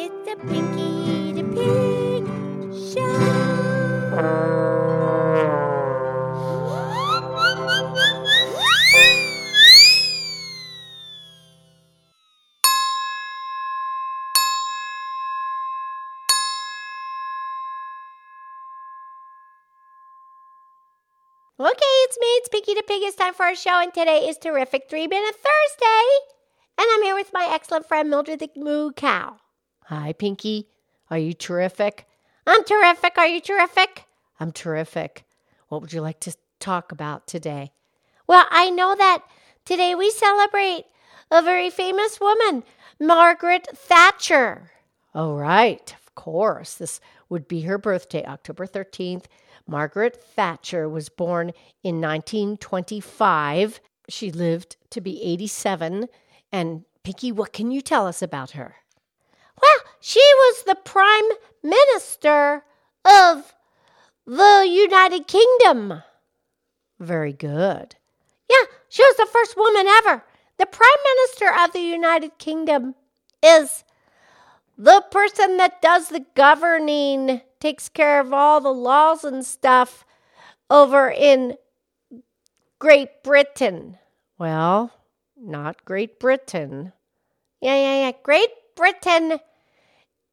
It's a Pinky the Pig show. Okay, it's me. It's Pinky the Pig. It's time for our show, and today is Terrific Three Minute Thursday. And I'm here with my excellent friend Mildred the Moo Cow. Hi, Pinky. Are you terrific? I'm terrific. Are you terrific? I'm terrific. What would you like to talk about today? Well, I know that today we celebrate a very famous woman, Margaret Thatcher. Oh, right. Of course. This would be her birthday, October 13th. Margaret Thatcher was born in 1925. She lived to be 87. And, Pinky, what can you tell us about her? She was the prime minister of the United Kingdom. Very good. Yeah, she was the first woman ever. The prime minister of the United Kingdom is the person that does the governing, takes care of all the laws and stuff over in Great Britain. Well, not Great Britain. Yeah, yeah, yeah. Great Britain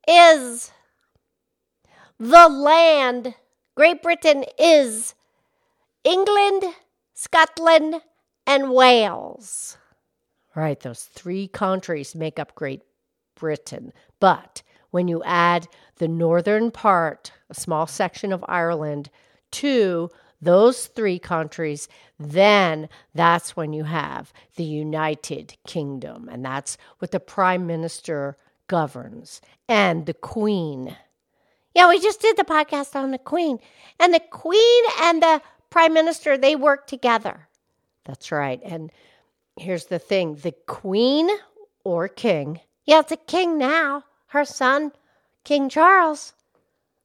is the land. Great Britain is England, Scotland, and Wales. Right, those three countries make up Great Britain. But when you add the northern part, a small section of Ireland, to those three countries, then that's when you have the United Kingdom. And that's what the Prime Minister governs and the Queen. Yeah, we just did the podcast on the Queen. And the Queen and the Prime Minister, they work together. That's right. And here's the thing the Queen or King. Yeah, it's a king now. Her son, King Charles.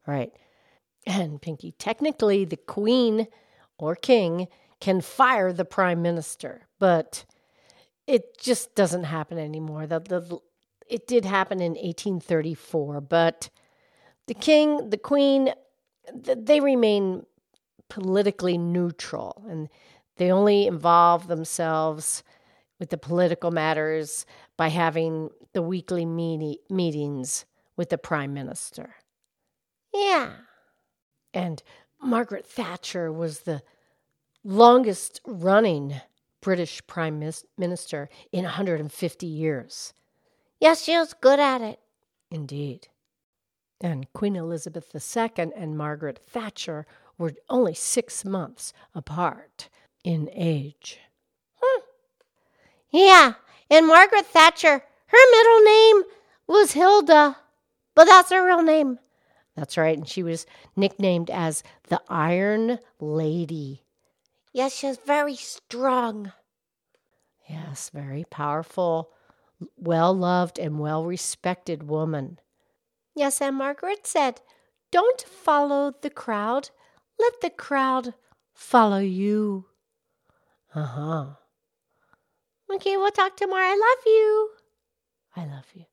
Right. And Pinky, technically, the Queen or King can fire the Prime Minister, but it just doesn't happen anymore. The, the, it did happen in 1834, but the King, the Queen, they remain politically neutral and they only involve themselves with the political matters by having the weekly meet- meetings with the prime minister. Yeah. And Margaret Thatcher was the longest running British prime minister in 150 years. Yes, she was good at it. Indeed. And Queen Elizabeth II and Margaret Thatcher were only six months apart in age. Hmm. Yeah, and Margaret Thatcher, her middle name was Hilda, but that's her real name. That's right, and she was nicknamed as the Iron Lady. Yes, she was very strong. Yes, very powerful, well loved, and well respected woman. Yes, and Margaret said, Don't follow the crowd, let the crowd follow you. Uh huh. Okay, we'll talk tomorrow. I love you. I love you.